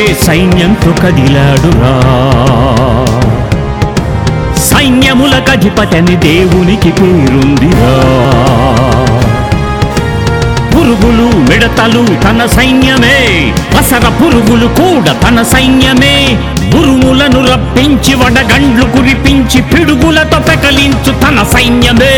దేవుడే సైన్యంతో కదిలాడురా. సైన్యముల కధిపతని దేవునికి పేరుందిరా. పురుగులు మిడతలు తన సైన్యమే. అసర పురుగులు కూడా తన సైన్యమే. ఉరుములను రప్పించి వడగండ్లు కురిపించి పిడుగులతో పెకలించు తన సైన్యమే.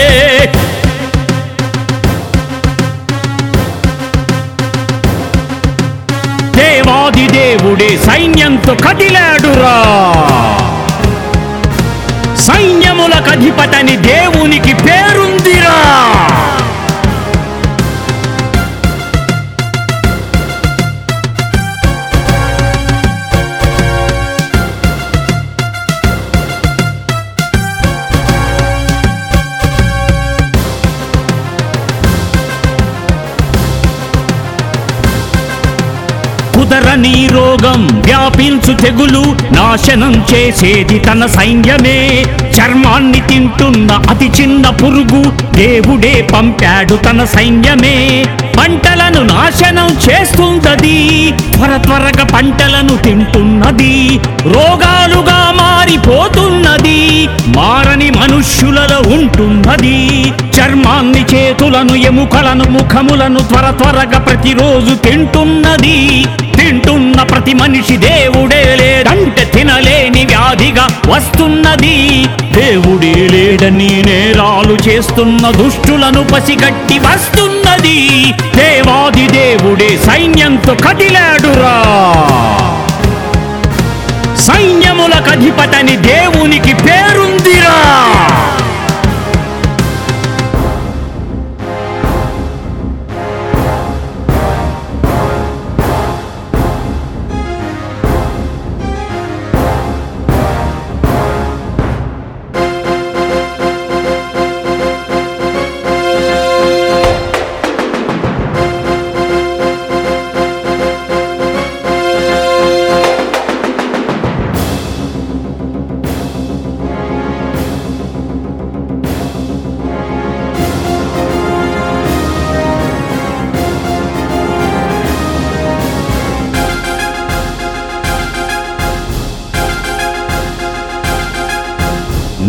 దేవాది దేవుడే సైన్యంతో కదిలాడురా. సైన్యములకు అధిపతని దేవునికి పేరుందిరా. నీ రోగం వ్యాపించు తెగులు నాశనం చేసేది తన సైన్యమే. చర్మాన్ని తింటున్న అతి చిన్న పురుగు దేవుడే పంపాడు తన సైన్యమే. పంటలను నాశనం చేస్తున్నది త్వర త్వరగా పంటలను తింటున్నది రోగాలుగా మారిపోతున్నది మారని మనుష్యులలో ఉంటున్నది. చర్మాన్ని చేతులను ఎముకలను ముఖములను త్వర త్వరగా ప్రతిరోజు తింటున్నది. తింటున్న ప్రతి మనిషి దేవుడే లేడంటే తినలేని వ్యాధిగా వస్తున్నది. దేవుడే లేడని నేరాలు చేస్తున్న దుష్టులను పసిగట్టి వస్తున్నది. దేవాది దేవుడే సైన్యంతో కదిలాడురా. సైన్యములకు అధిపతని దేవుడు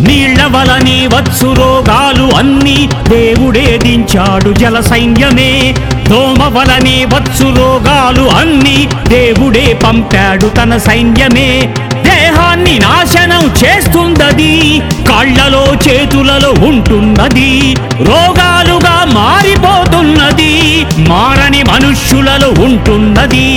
నీళ్ళ వలని వచ్చు రోగాలు అన్ని దేవుడే దించాడు జల సైన్యమే. దోమ వలని వచ్చు రోగాలు అన్ని దేవుడే పంపాడు తన సైన్యమే. దేహాన్ని నాశనం చేస్తుందది కళ్ళలో చేతులలో ఉంటున్నది రోగాలుగా మారిపోతున్నది మారని మనుష్యులలో ఉంటున్నది.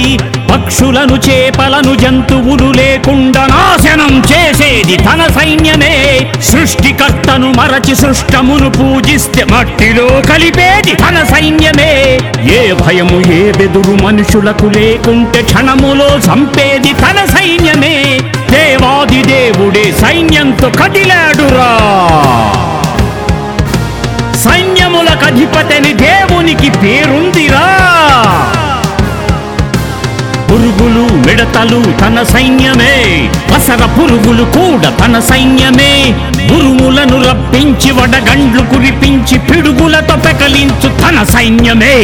పక్షులను చేపలను జంతువులు లేకుండా నాశనం చేసేది తన సైన్యమే. సృష్టికర్తను మరచి సృష్టమును పూజిస్తే మట్టిలో కలిపేది తన సైన్యమే. ఏ భయము ఏ బెదురు మనుషులకు లేకుంటే క్షణములో చంపేది తన సైన్యమే. దేవాది దేవుడే సైన్యంతో కదిలాడురా. సైన్యములకు అధిపతిని దేవునికి పేరుందిరా. పురుగులు మిడతలు తన సైన్యమే. వసర పురుగులు కూడా తన సైన్యమే. ఉరుములను రప్పించి వడగండ్లు కురిపించి పిడుగులతో పెకలించు తన సైన్యమే.